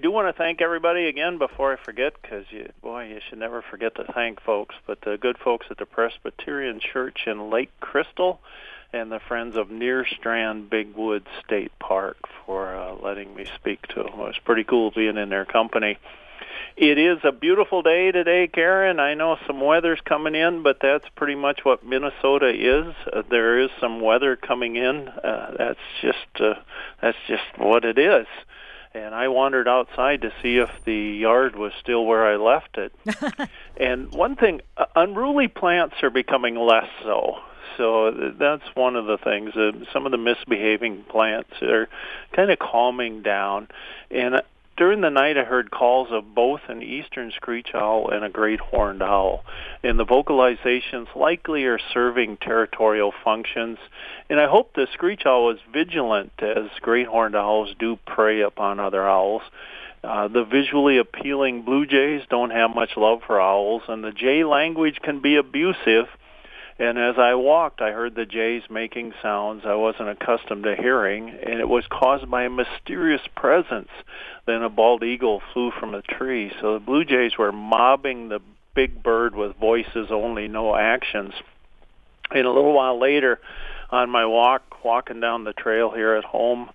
do want to thank everybody again before I forget, because you, boy, you should never forget to thank folks. But the good folks at the Presbyterian Church in Lake Crystal, and the Friends of Nerstrand Big Woods State Park for uh, letting me speak to them. It was pretty cool being in their company. It is a beautiful day today, Karen. I know some weather's coming in, but that's pretty much what Minnesota is. Uh, there is some weather coming in. Uh, that's just uh, that's just what it is. And I wandered outside to see if the yard was still where I left it. and one thing, uh, unruly plants are becoming less so. So that's one of the things. Uh, some of the misbehaving plants are kind of calming down. And during the night I heard calls of both an eastern screech owl and a great horned owl. And the vocalizations likely are serving territorial functions. And I hope the screech owl is vigilant as great horned owls do prey upon other owls. Uh, the visually appealing blue jays don't have much love for owls, and the jay language can be abusive and as I walked, I heard the jays making sounds I wasn't accustomed to hearing, and it was caused by a mysterious presence. Then a bald eagle flew from a tree. So the blue jays were mobbing the big bird with voices only, no actions. And a little while later, on my walk, walking down the trail here at home,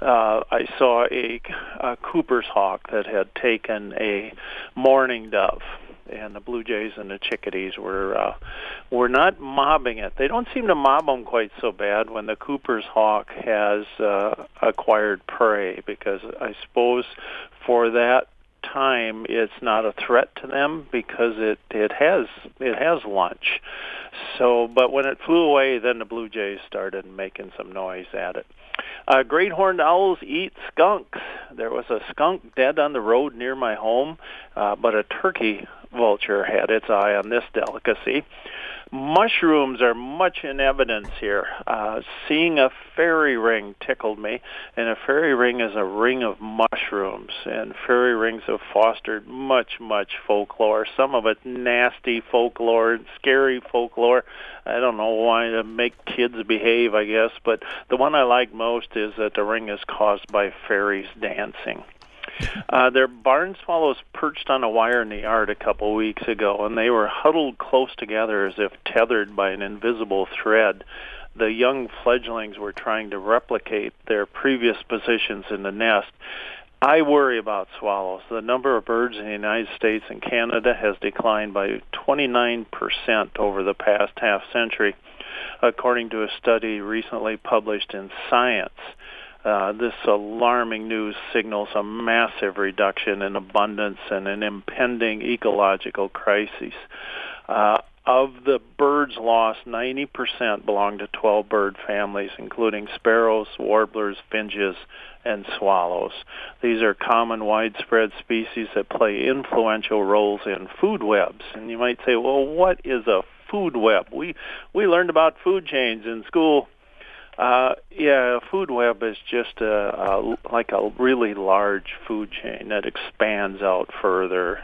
uh, I saw a, a Cooper's hawk that had taken a mourning dove and the blue jays and the chickadees were uh, were not mobbing it. They don't seem to mob them quite so bad when the Cooper's hawk has uh, acquired prey, because I suppose for that time it's not a threat to them because it it has it has lunch. So, but when it flew away, then the blue jays started making some noise at it. Uh, great horned owls eat skunks. There was a skunk dead on the road near my home, uh, but a turkey vulture had its eye on this delicacy. Mushrooms are much in evidence here. Uh, seeing a fairy ring tickled me, and a fairy ring is a ring of mushrooms, and fairy rings have fostered much, much folklore. Some of it nasty folklore, scary folklore. I don't know why to make kids behave, I guess, but the one I like most is that the ring is caused by fairies dancing. Uh, their barn swallows perched on a wire in the yard a couple weeks ago, and they were huddled close together as if tethered by an invisible thread. The young fledglings were trying to replicate their previous positions in the nest. I worry about swallows. The number of birds in the United States and Canada has declined by 29% over the past half century, according to a study recently published in Science. Uh, this alarming news signals a massive reduction in abundance and an impending ecological crisis. Uh, of the birds lost, 90% belong to 12 bird families, including sparrows, warblers, finches, and swallows. These are common, widespread species that play influential roles in food webs. And you might say, well, what is a food web? We we learned about food chains in school uh, yeah, food web is just a, a like a really large food chain that expands out further.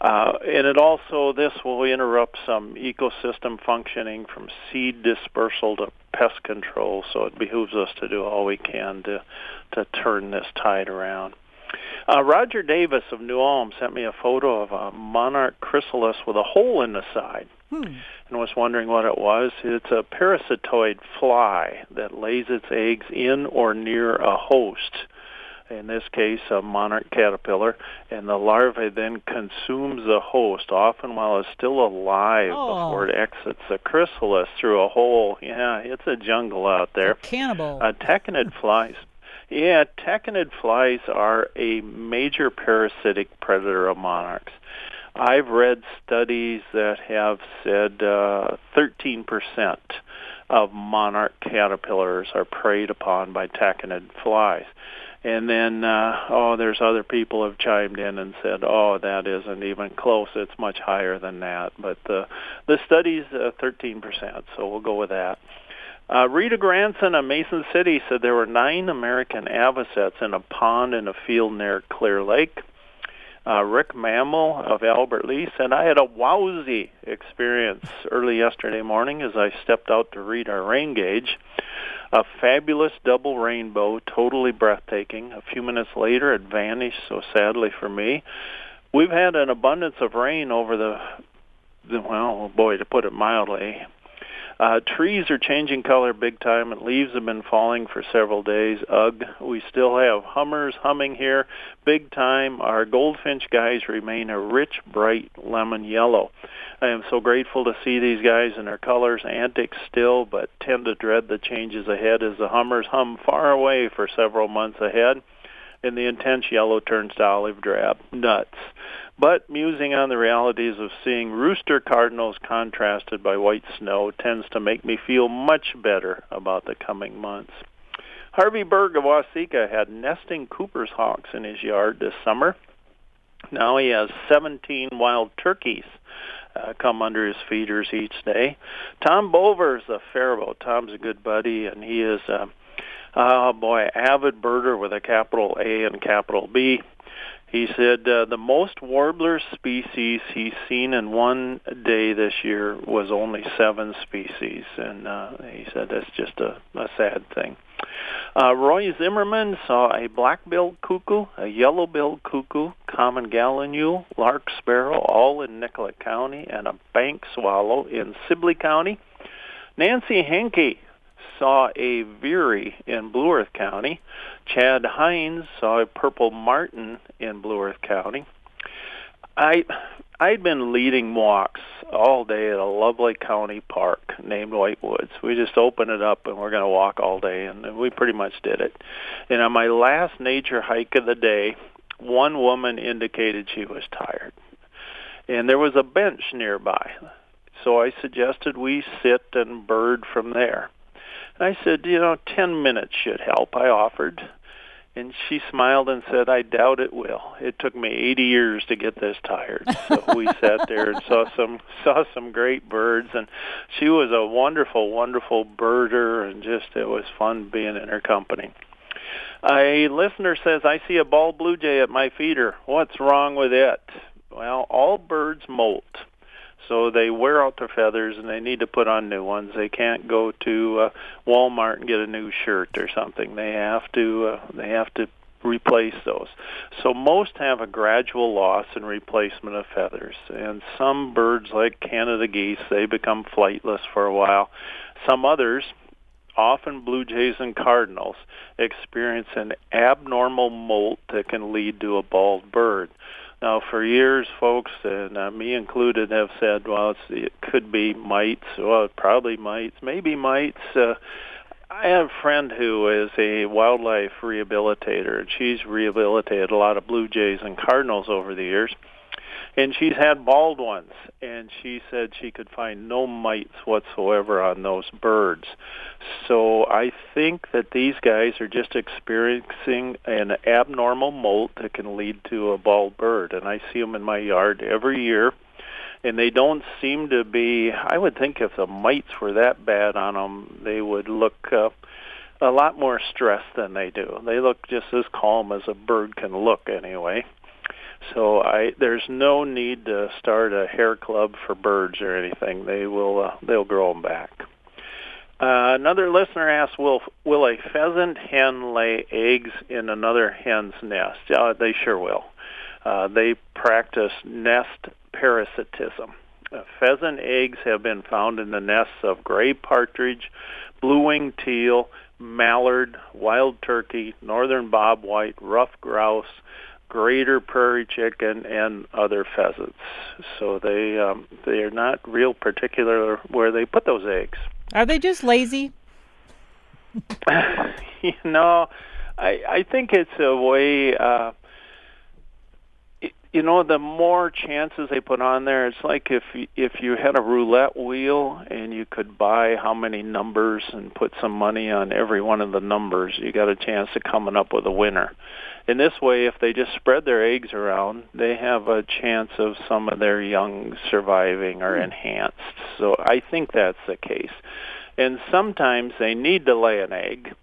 Uh, and it also this will interrupt some ecosystem functioning from seed dispersal to pest control. So it behooves us to do all we can to to turn this tide around. Uh, Roger Davis of New Ulm sent me a photo of a monarch chrysalis with a hole in the side. Hmm. And was wondering what it was. It's a parasitoid fly that lays its eggs in or near a host. In this case, a monarch caterpillar, and the larvae then consumes the host, often while it's still alive oh. before it exits the chrysalis through a hole. Yeah, it's a jungle out there. A cannibal. Uh, tachinid flies. Yeah, tachinid flies are a major parasitic predator of monarchs. I've read studies that have said uh, 13% of monarch caterpillars are preyed upon by tachinid flies. And then, uh, oh, there's other people have chimed in and said, oh, that isn't even close. It's much higher than that. But the the study's uh, 13%, so we'll go with that. Uh, Rita Granson of Mason City said there were nine American avocets in a pond in a field near Clear Lake uh, Rick Mammal of Albert Lea said I had a wowsy experience early yesterday morning as I stepped out to read our rain gauge. A fabulous double rainbow, totally breathtaking. A few minutes later, it vanished, so sadly for me. We've had an abundance of rain over the, the well, boy, to put it mildly, uh, trees are changing color big time, and leaves have been falling for several days. Ugh, we still have hummers humming here big time. Our goldfinch guys remain a rich, bright lemon yellow. I am so grateful to see these guys in their colors, antics still, but tend to dread the changes ahead as the hummers hum far away for several months ahead and the intense yellow turns to olive drab. Nuts. But musing on the realities of seeing rooster cardinals contrasted by white snow tends to make me feel much better about the coming months. Harvey Berg of Waseca had nesting Cooper's hawks in his yard this summer. Now he has 17 wild turkeys uh, come under his feeders each day. Tom Bover is a Faribault. Tom's a good buddy, and he is, uh, oh boy, avid birder with a capital A and capital B. He said uh, the most warbler species he's seen in one day this year was only seven species, and uh, he said that's just a, a sad thing. Uh, Roy Zimmerman saw a black-billed cuckoo, a yellow-billed cuckoo, common gallinule, lark sparrow, all in Nicollet County, and a bank swallow in Sibley County. Nancy Henke saw a veery in Blue Earth County. Chad Hines saw a purple martin in Blue Earth County. I I'd been leading walks all day at a lovely county park named White Woods. We just opened it up and we're going to walk all day, and we pretty much did it. And on my last nature hike of the day, one woman indicated she was tired, and there was a bench nearby. So I suggested we sit and bird from there. I said, you know, 10 minutes should help, I offered. And she smiled and said, I doubt it will. It took me 80 years to get this tired. So we sat there and saw some saw some great birds and she was a wonderful wonderful birder and just it was fun being in her company. A listener says, I see a bald blue jay at my feeder. What's wrong with it? Well, all birds molt so they wear out their feathers and they need to put on new ones. They can't go to uh, Walmart and get a new shirt or something. They have to uh, they have to replace those. So most have a gradual loss and replacement of feathers. And some birds like Canada geese, they become flightless for a while. Some others, often blue jays and cardinals, experience an abnormal molt that can lead to a bald bird. Now, for years, folks, and uh, me included, have said, well, it could be mites. Well, it probably mites, maybe mites. Uh, I have a friend who is a wildlife rehabilitator, and she's rehabilitated a lot of blue jays and cardinals over the years and she's had bald ones and she said she could find no mites whatsoever on those birds. So i think that these guys are just experiencing an abnormal molt that can lead to a bald bird and i see them in my yard every year and they don't seem to be i would think if the mites were that bad on them they would look uh, a lot more stressed than they do. They look just as calm as a bird can look anyway so I there's no need to start a hair club for birds or anything. They will uh, they'll grow them back. Uh, another listener asked, "Will will a pheasant hen lay eggs in another hen's nest?" Uh, they sure will. Uh, they practice nest parasitism. Uh, pheasant eggs have been found in the nests of gray partridge, blue-winged teal, mallard, wild turkey, northern bobwhite, ruffed grouse, greater prairie chicken and other pheasants. So they um, they are not real particular where they put those eggs. Are they just lazy? you know, I I think it's a way. Uh, you know, the more chances they put on there, it's like if if you had a roulette wheel and you could buy how many numbers and put some money on every one of the numbers, you got a chance of coming up with a winner in this way, if they just spread their eggs around, they have a chance of some of their young surviving or hmm. enhanced. So I think that's the case. And sometimes they need to lay an egg,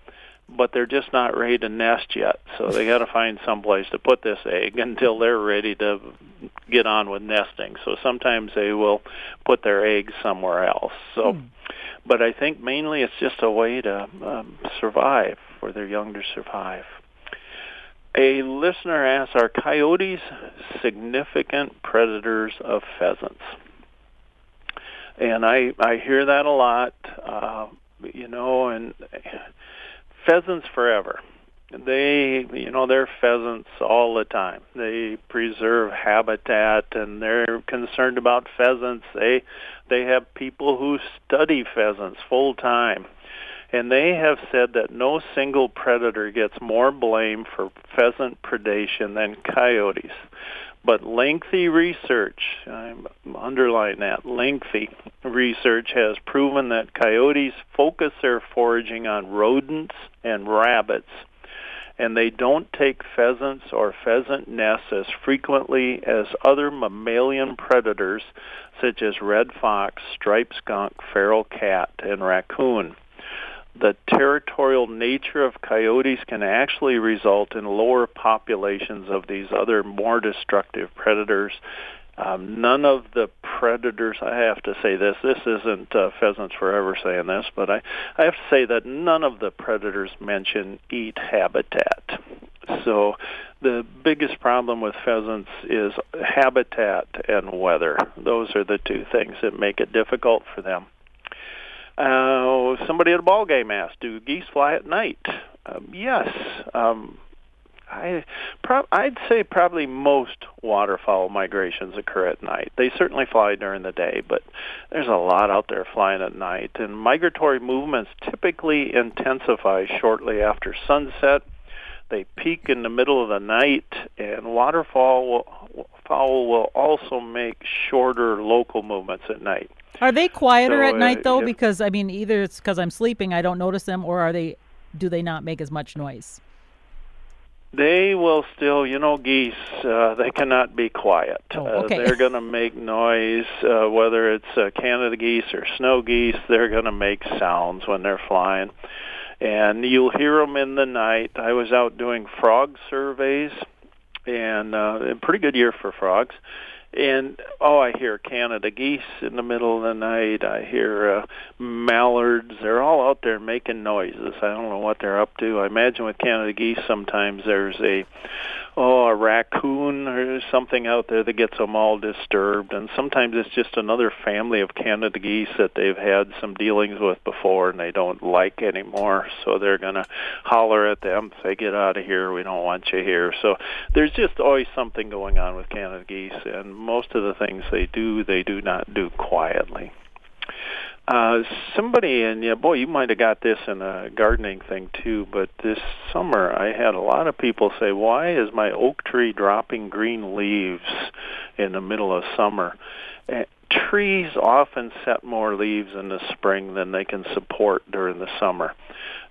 but they're just not ready to nest yet. So they got to find some place to put this egg until they're ready to get on with nesting. So sometimes they will put their eggs somewhere else. So. Hmm but I think mainly it's just a way to um, survive for their young to survive. A listener asks, are coyotes significant predators of pheasants? And I I hear that a lot, uh, you know, and Pheasants Forever. They, you know, they're pheasants all the time. They preserve habitat, and they're concerned about pheasants. They they have people who study pheasants full time and they have said that no single predator gets more blame for pheasant predation than coyotes. But lengthy research, I'm underline that, lengthy research has proven that coyotes focus their foraging on rodents and rabbits, and they don't take pheasants or pheasant nests as frequently as other mammalian predators such as red fox, striped skunk, feral cat, and raccoon the territorial nature of coyotes can actually result in lower populations of these other more destructive predators. Um, none of the predators, I have to say this, this isn't uh, Pheasants Forever saying this, but I, I have to say that none of the predators mentioned eat habitat. So the biggest problem with pheasants is habitat and weather. Those are the two things that make it difficult for them. Uh, somebody at a ball game asked, "Do geese fly at night?" Um, yes. Um, I, pro- I'd say probably most waterfowl migrations occur at night. They certainly fly during the day, but there's a lot out there flying at night. And migratory movements typically intensify shortly after sunset. They peak in the middle of the night, and waterfowl will, fowl will also make shorter local movements at night. Are they quieter so, at night though? Uh, because I mean, either it's because I'm sleeping, I don't notice them, or are they? Do they not make as much noise? They will still, you know, geese. Uh, they cannot be quiet. Oh, okay. uh, they're going to make noise, uh, whether it's uh, Canada geese or snow geese. They're going to make sounds when they're flying, and you'll hear them in the night. I was out doing frog surveys, and uh, a pretty good year for frogs and oh, I hear Canada geese in the middle of the night. I hear uh, mallards. They're all out there making noises. I don't know what they're up to. I imagine with Canada geese, sometimes there's a oh, a raccoon or something out there that gets them all disturbed. And sometimes it's just another family of Canada geese that they've had some dealings with before and they don't like anymore. So they're going to holler at them, say, get out of here. We don't want you here. So there's just always something going on with Canada geese. And most of the things they do, they do not do quietly. Uh, somebody, and yeah, boy, you might have got this in a gardening thing too, but this summer I had a lot of people say, why is my oak tree dropping green leaves in the middle of summer? Trees often set more leaves in the spring than they can support during the summer.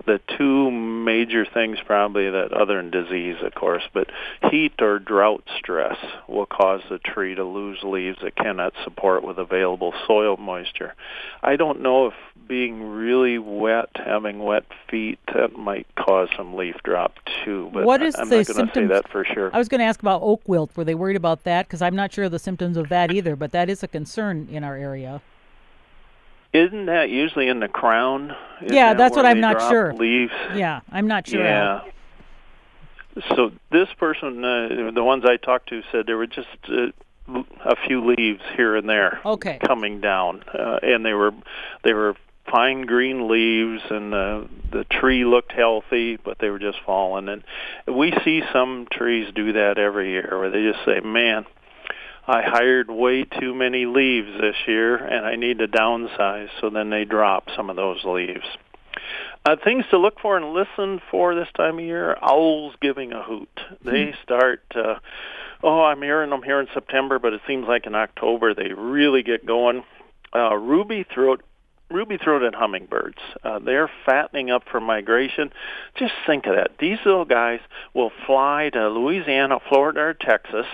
The two major things probably that other than disease of course but heat or drought stress will cause the tree to lose leaves it cannot support with available soil moisture. I don't know if being really wet having wet feet that might cause some leaf drop too but what is i'm the not going to say that for sure. I was going to ask about oak wilt. Were they worried about that? Because i'm not sure of the symptoms of that either but that is a concern in our area isn't that usually in the crown? Isn't yeah, that that's what I'm not sure. Leaves. Yeah, I'm not sure. Yeah. So this person, uh, the ones I talked to, said there were just uh, a few leaves here and there okay. coming down, uh, and they were they were fine green leaves, and the the tree looked healthy, but they were just falling. And we see some trees do that every year, where they just say, "Man, I hired way too many leaves this year and I need to downsize. So then they drop some of those leaves. Uh, things to look for and listen for this time of year: owls giving a hoot. They hmm. start. Uh, oh, I'm hearing them here in September, but it seems like in October they really get going. Uh, ruby throat ruby throated hummingbirds. Uh, they're fattening up for migration. Just think of that. These little guys will fly to Louisiana, Florida, or Texas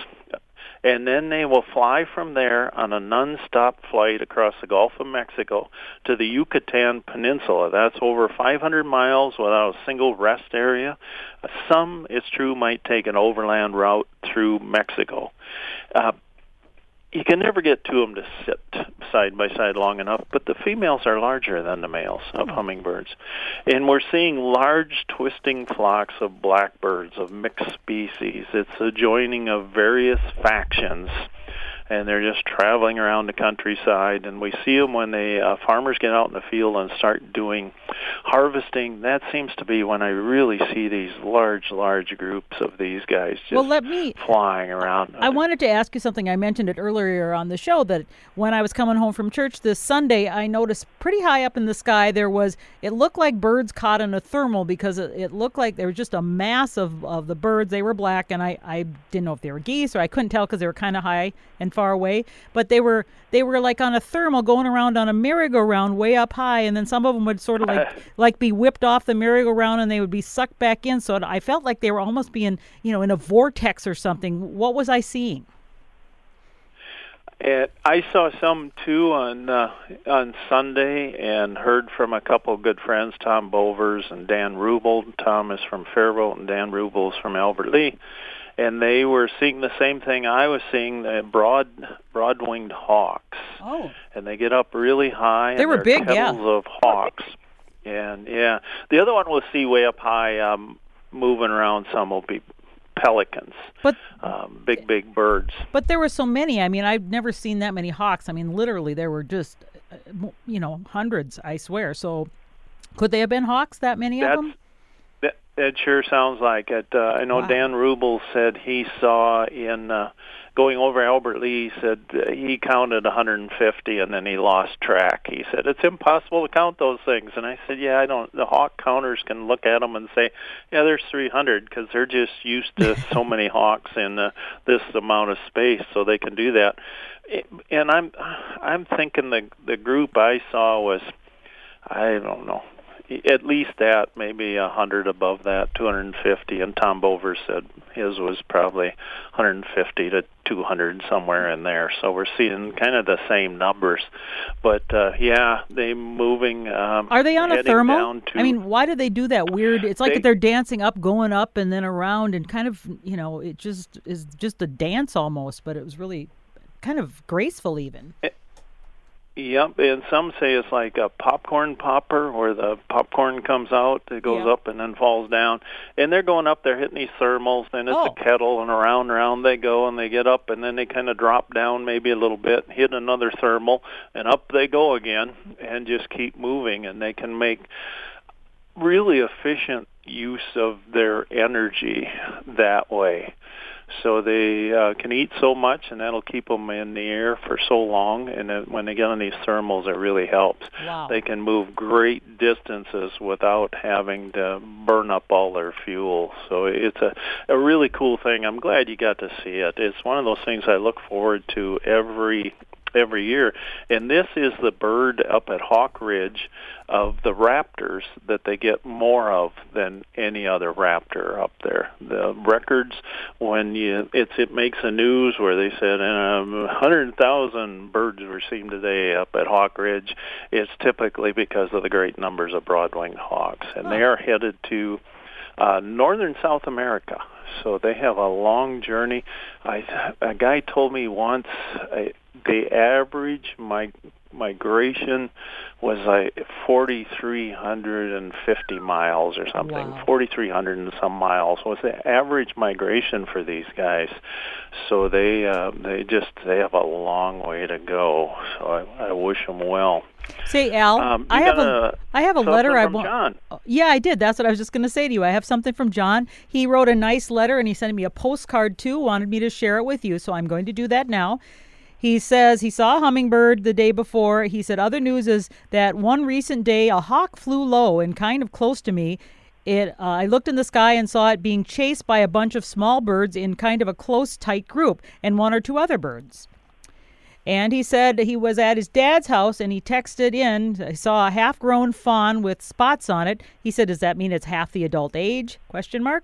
and then they will fly from there on a non-stop flight across the Gulf of Mexico to the Yucatan Peninsula. That's over 500 miles without a single rest area. Some, it's true, might take an overland route through Mexico. Uh, you can never get two of them to sit side by side long enough, but the females are larger than the males of hmm. hummingbirds. And we're seeing large twisting flocks of blackbirds of mixed species. It's a joining of various factions and they're just traveling around the countryside and we see them when the uh, farmers get out in the field and start doing harvesting. That seems to be when i really see these large large groups of these guys just well, let me, flying around. I wanted to ask you something. I mentioned it earlier on the show that when i was coming home from church this sunday i noticed pretty high up in the sky there was it looked like birds caught in a thermal because it, it looked like there was just a mass of, of the birds. They were black and i, I didn't know if they were geese or i couldn't tell because they were kind of high and far away, but they were they were like on a thermal going around on a merry-go-round way up high, and then some of them would sort of like like be whipped off the merry-go-round and they would be sucked back in. So I felt like they were almost being you know in a vortex or something. What was I seeing? And I saw some too on uh, on Sunday, and heard from a couple of good friends, Tom Bovers and Dan Rubel. Tom is from Faribault, and Dan Rubel is from Albert Lea and they were seeing the same thing I was seeing: the broad, broad-winged hawks. Oh. And they get up really high. They were big, yeah. of hawks. And yeah, the other one we'll see way up high, um, moving around. Some will be pelicans, but um, big, big birds. But there were so many. I mean, I've never seen that many hawks. I mean, literally, there were just, uh, you know, hundreds. I swear. So, could they have been hawks? That many That's, of them? It sure sounds like it. Uh, I know wow. Dan Rubel said he saw in uh, going over Albert Lea. He said uh, he counted 150 and then he lost track. He said it's impossible to count those things. And I said, yeah, I don't. The hawk counters can look at them and say, yeah, there's 300 because they're just used to so many hawks in uh, this amount of space, so they can do that. And I'm I'm thinking the the group I saw was I don't know at least that, maybe a hundred above that, 250. And Tom Bover said his was probably 150 to 200 somewhere in there. So we're seeing kind of the same numbers. But uh, yeah, they moving. Um, Are they on a thermal? To, I mean, why do they do that weird? It's like they, they're dancing up, going up, and then around, and kind of you know, it just is just a dance almost. But it was really kind of graceful even. It, Yep, and some say it's like a popcorn popper where the popcorn comes out, it goes yeah. up and then falls down. And they're going up they're hitting these thermals, and it's oh. a kettle, and around and around they go, and they get up, and then they kind of drop down maybe a little bit, hit another thermal, and up they go again, and just keep moving, and they can make really efficient use of their energy that way so they uh, can eat so much, and that'll keep them in the air for so long. And then when they get on these thermals, it really helps. Wow. They can move great distances without having to burn up all their fuel. So it's a a really cool thing. I'm glad you got to see it. It's one of those things I look forward to every every year. And this is the bird up at Hawk Ridge of the raptors that they get more of than any other raptor up there. The records when you it's it makes a news where they said um, 100,000 birds were seen today up at Hawk Ridge. It's typically because of the great numbers of broad-winged hawks, and they are headed to uh, northern South America. So they have a long journey. I a guy told me once uh, the average my migration was like 4,350 miles or something. Wow. 4,300 and some miles was the average migration for these guys. So they uh, they just they have a long way to go. So I, I wish them well. Say Al, um, I have a I have a letter I want. John. Yeah, I did. That's what I was just going to say to you. I have something from John. He wrote a nice letter and he sent me a postcard too. Wanted me to share it with you, so I'm going to do that now. He says he saw a hummingbird the day before. He said other news is that one recent day a hawk flew low and kind of close to me. It uh, I looked in the sky and saw it being chased by a bunch of small birds in kind of a close tight group and one or two other birds. And he said he was at his dad's house and he texted in. He saw a half-grown fawn with spots on it. He said, "Does that mean it's half the adult age?" Question mark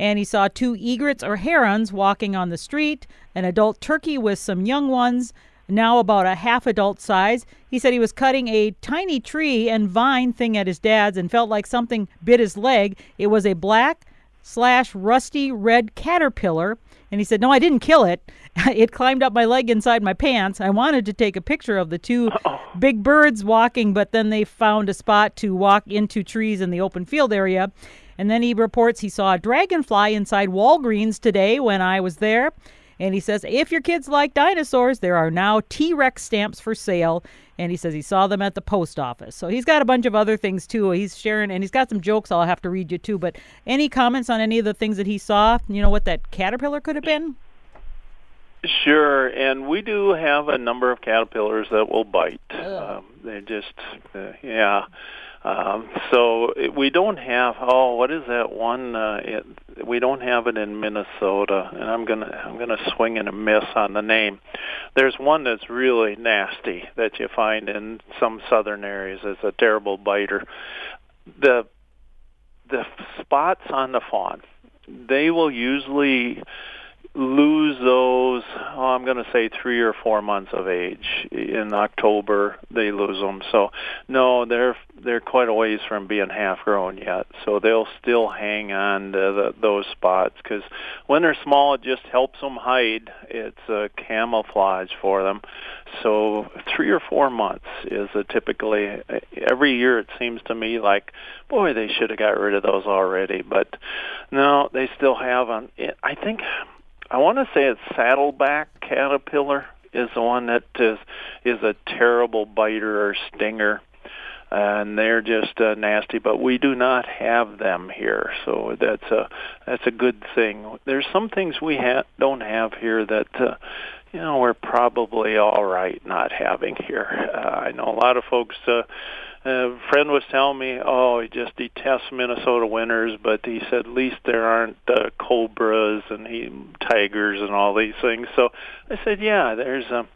and he saw two egrets or herons walking on the street, an adult turkey with some young ones, now about a half adult size. He said he was cutting a tiny tree and vine thing at his dad's and felt like something bit his leg. It was a black slash rusty red caterpillar. And he said, No, I didn't kill it. it climbed up my leg inside my pants. I wanted to take a picture of the 2 Uh-oh. big birds walking, but then they found a spot to walk into trees in the open field area. And then he reports he saw a dragonfly inside Walgreens today when I was there. And he says, if your kids like dinosaurs, there are now T Rex stamps for sale. And he says he saw them at the post office. So he's got a bunch of other things too. He's sharing, and he's got some jokes I'll have to read you too. But any comments on any of the things that he saw? You know what that caterpillar could have been? Sure, and we do have a number of caterpillars that will bite. Um, they just, uh, yeah. Um, so we don't have. Oh, what is that one? Uh, it, we don't have it in Minnesota, and I'm gonna I'm gonna swing and a miss on the name. There's one that's really nasty that you find in some southern areas. It's a terrible biter. The the spots on the fawn, they will usually lose those oh, i'm going to say 3 or 4 months of age in october they lose them so no they're they're quite a ways from being half grown yet. So they'll still hang on to the, those spots cuz when they're small it just helps them hide. It's a camouflage for them. So 3 or 4 months is a typically every year it seems to me like boy they should have got rid of those already. But no they still have them i think I want to say it's saddleback caterpillar is the one that is is a terrible biter or stinger, and they're just uh, nasty. But we do not have them here, so that's a that's a good thing. There's some things we ha- don't have here that. Uh, you know, we're probably all right not having here. Uh, I know a lot of folks uh, a friend was telling me, oh, he just detests Minnesota winters, but he said at least there aren't uh, cobras and he tigers and all these things. So I said, yeah, there's um,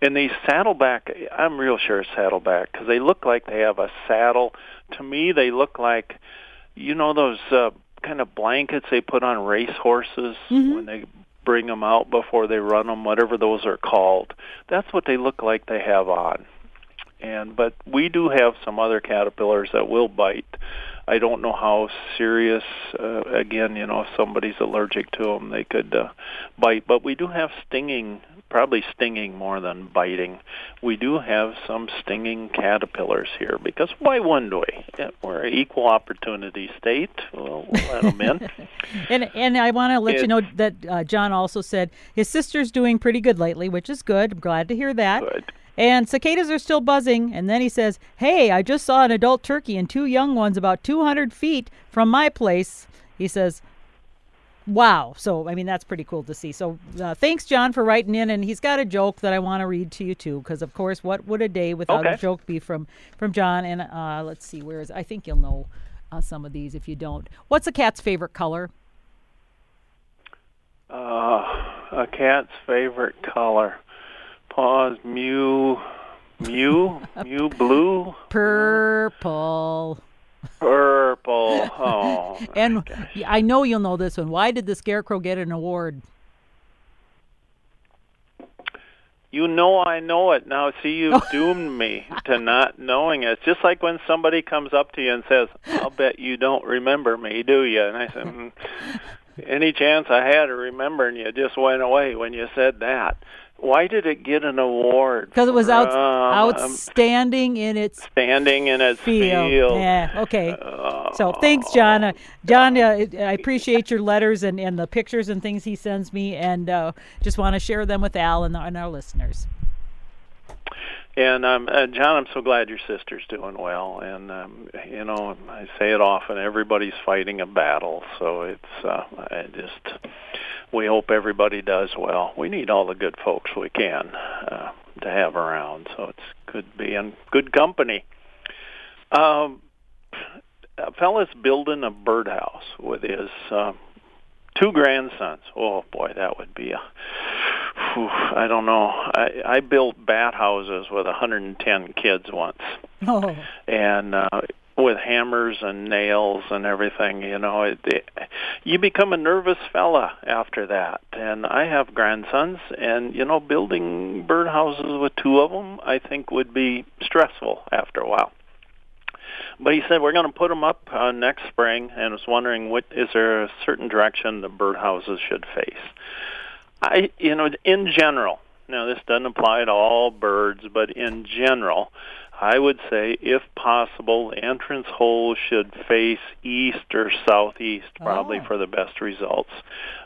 and these saddleback. I'm real sure it's saddleback because they look like they have a saddle. To me, they look like, you know, those uh, kind of blankets they put on race horses Mhm. when they bring them out before they run them, whatever those are called. That's what they look like they have on and but we do have some other caterpillars that will bite. I don't know how serious. Uh, again, you know, if somebody's allergic to them, they could uh, bite. But we do have stinging, probably stinging more than biting. We do have some stinging caterpillars here because why wouldn't we? Yeah, We're an equal opportunity state. We'll let them in. And and I want to let you know that uh, John also said his sister's doing pretty good lately, which is good. I'm glad to hear that. Good. And cicadas are still buzzing. And then he says, "Hey, I just saw an adult turkey and two young ones about 200 feet from my place." He says, "Wow!" So I mean, that's pretty cool to see. So uh, thanks, John, for writing in. And he's got a joke that I want to read to you too, because of course, what would a day without a joke be from from John? And uh, let's see, where is? I think you'll know uh, some of these if you don't. What's a cat's favorite color? Uh, a cat's favorite color. Paws mew, mew, mew blue, Purple. purple. Oh, And I know you'll know this one. Why did the scarecrow get an award? you know I know it now. See, you've doomed me to not knowing it. It's just like when somebody comes up to you and says, "I'll bet you don't remember me, do you?" And I said. Mm, any chance I had of remembering you just went away when you said that. Why did it get an award? Because it was out, um, outstanding in its standing in its field. field. Yeah. Okay. Oh. So thanks, John. Uh, John, uh, I appreciate your letters and, and the pictures and things he sends me, and uh, just want to share them with Al and, and our listeners. And um, uh, John, I'm so glad your sister's doing well. And um, you know, I say it often: everybody's fighting a battle. So it's uh, I just we hope everybody does well. We need all the good folks we can uh, to have around. So it's good being good company. Um, a fella's building a birdhouse with his uh, two grandsons. Oh boy, that would be a Whew, I don't know. I, I built bat houses with 110 kids once, Oh, and uh, with hammers and nails and everything. You know, it, it, you become a nervous fella after that. And I have grandsons, and you know, building birdhouses with two of them, I think would be stressful after a while. but he said we're going to put them up uh, next spring, and was wondering what is there a certain direction the birdhouses should face. I, you know, in general, now this doesn't apply to all birds, but in general, I would say, if possible, the entrance hole should face east or southeast, probably Oh. for the best results.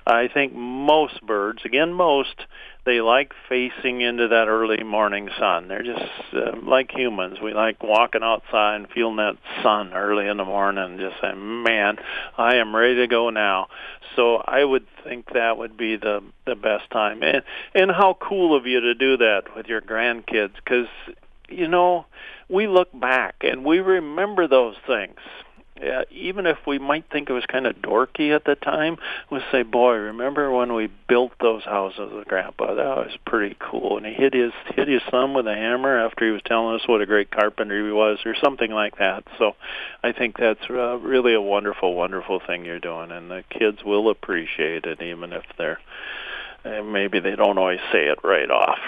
I think most birds, again, most, they like facing into that early morning sun. They're just uh, like humans. We like walking outside and feeling that sun early in the morning and just saying, man, I am ready to go now. So I would think that would be the the best time. And and how cool of you to do that with your grandkids cuz you know, we look back and we remember those things. Yeah, even if we might think it was kind of dorky at the time, we say, "Boy, remember when we built those houses with Grandpa? That was pretty cool." And he hit his hit his thumb with a hammer after he was telling us what a great carpenter he was, or something like that. So, I think that's uh, really a wonderful, wonderful thing you're doing, and the kids will appreciate it, even if they're uh, maybe they don't always say it right off.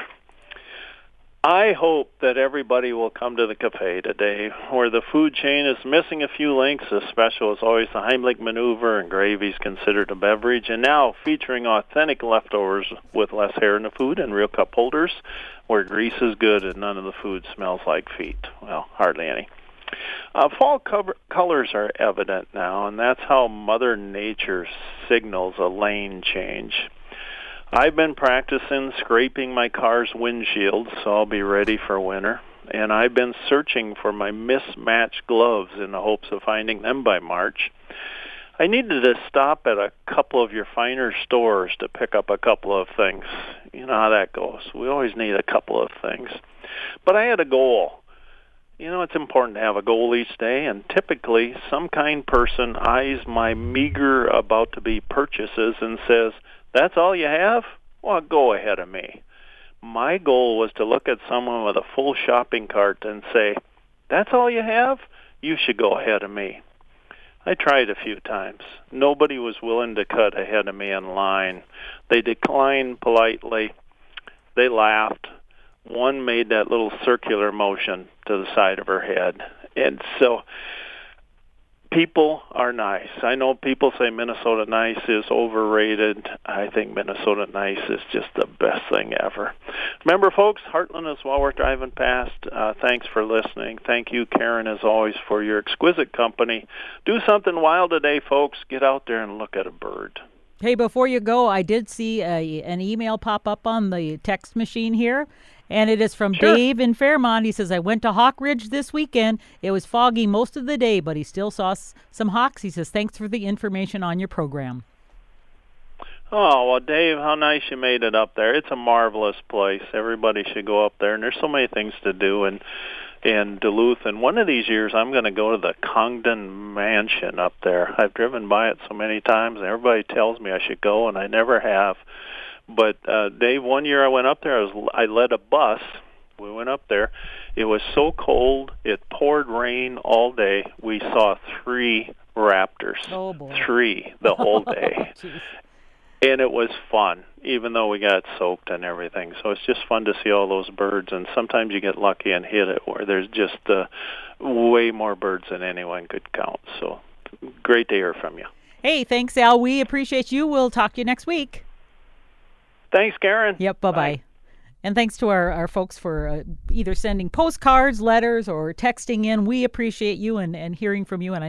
I hope that everybody will come to the cafe today where the food chain is missing a few links. The special is always the Heimlich maneuver and gravy is considered a beverage. And now featuring authentic leftovers with less hair in the food and real cup holders where grease is good and none of the food smells like feet. Well, hardly any. Uh, fall cover- colors are evident now, and that's how Mother Nature signals a lane change. I've been practicing scraping my car's windshield, so I'll be ready for winter. And I've been searching for my mismatched gloves in the hopes of finding them by March. I needed to stop at a couple of your finer stores to pick up a couple of things. You know how that goes. We always need a couple of things. But I had a goal. You know, it's important to have a goal each day, and typically some kind person eyes my meager about to be purchases and says, that's all you have? Well, go ahead of me. My goal was to look at someone with a full shopping cart and say, that's all you have? You should go ahead of me. I tried a few times. Nobody was willing to cut ahead of me in line. They declined politely. They laughed. One made that little circular motion to the side of her head. And so people are nice. I know people say Minnesota nice is overrated. I think Minnesota nice is just the best thing ever. Remember, folks, Hartland is while we're driving past. Uh, thanks for listening. Thank you, Karen, as always, for your exquisite company. Do something wild today, folks. Get out there and look at a bird. Hey, before you go, I did see a, an email pop up on the text machine here, and it is from Sure. Dave in Fairmont. He says, I went to Hawk Ridge this weekend. It was foggy most of the day, but he still saw s- some hawks. He says, Thanks for the information on your program. Oh, well, Dave, how nice you made it up there. It's a marvelous place. Everybody should go up there, and there's so many things to do in in Duluth. And one of these years, I'm going to go to the Congdon Mansion up there. I've driven by it so many times, and everybody tells me I should go, and I never have. But uh, Dave, one year I went up there. I was I led a bus. We went up there. It was so cold. It poured rain all day. We saw three raptors. Oh, boy. Three the whole day and it was fun, even though we got soaked and everything. So it's just fun to see all those birds, and sometimes you get lucky and hit it where there's just uh, way more birds than anyone could count. So great to hear from you. Hey, thanks, Al. We appreciate you. We'll talk to you next week. Thanks, Karen. Yep, bye bye. And thanks to our, our folks for uh, either sending postcards, letters, or texting in. We appreciate you and, and hearing from you. And I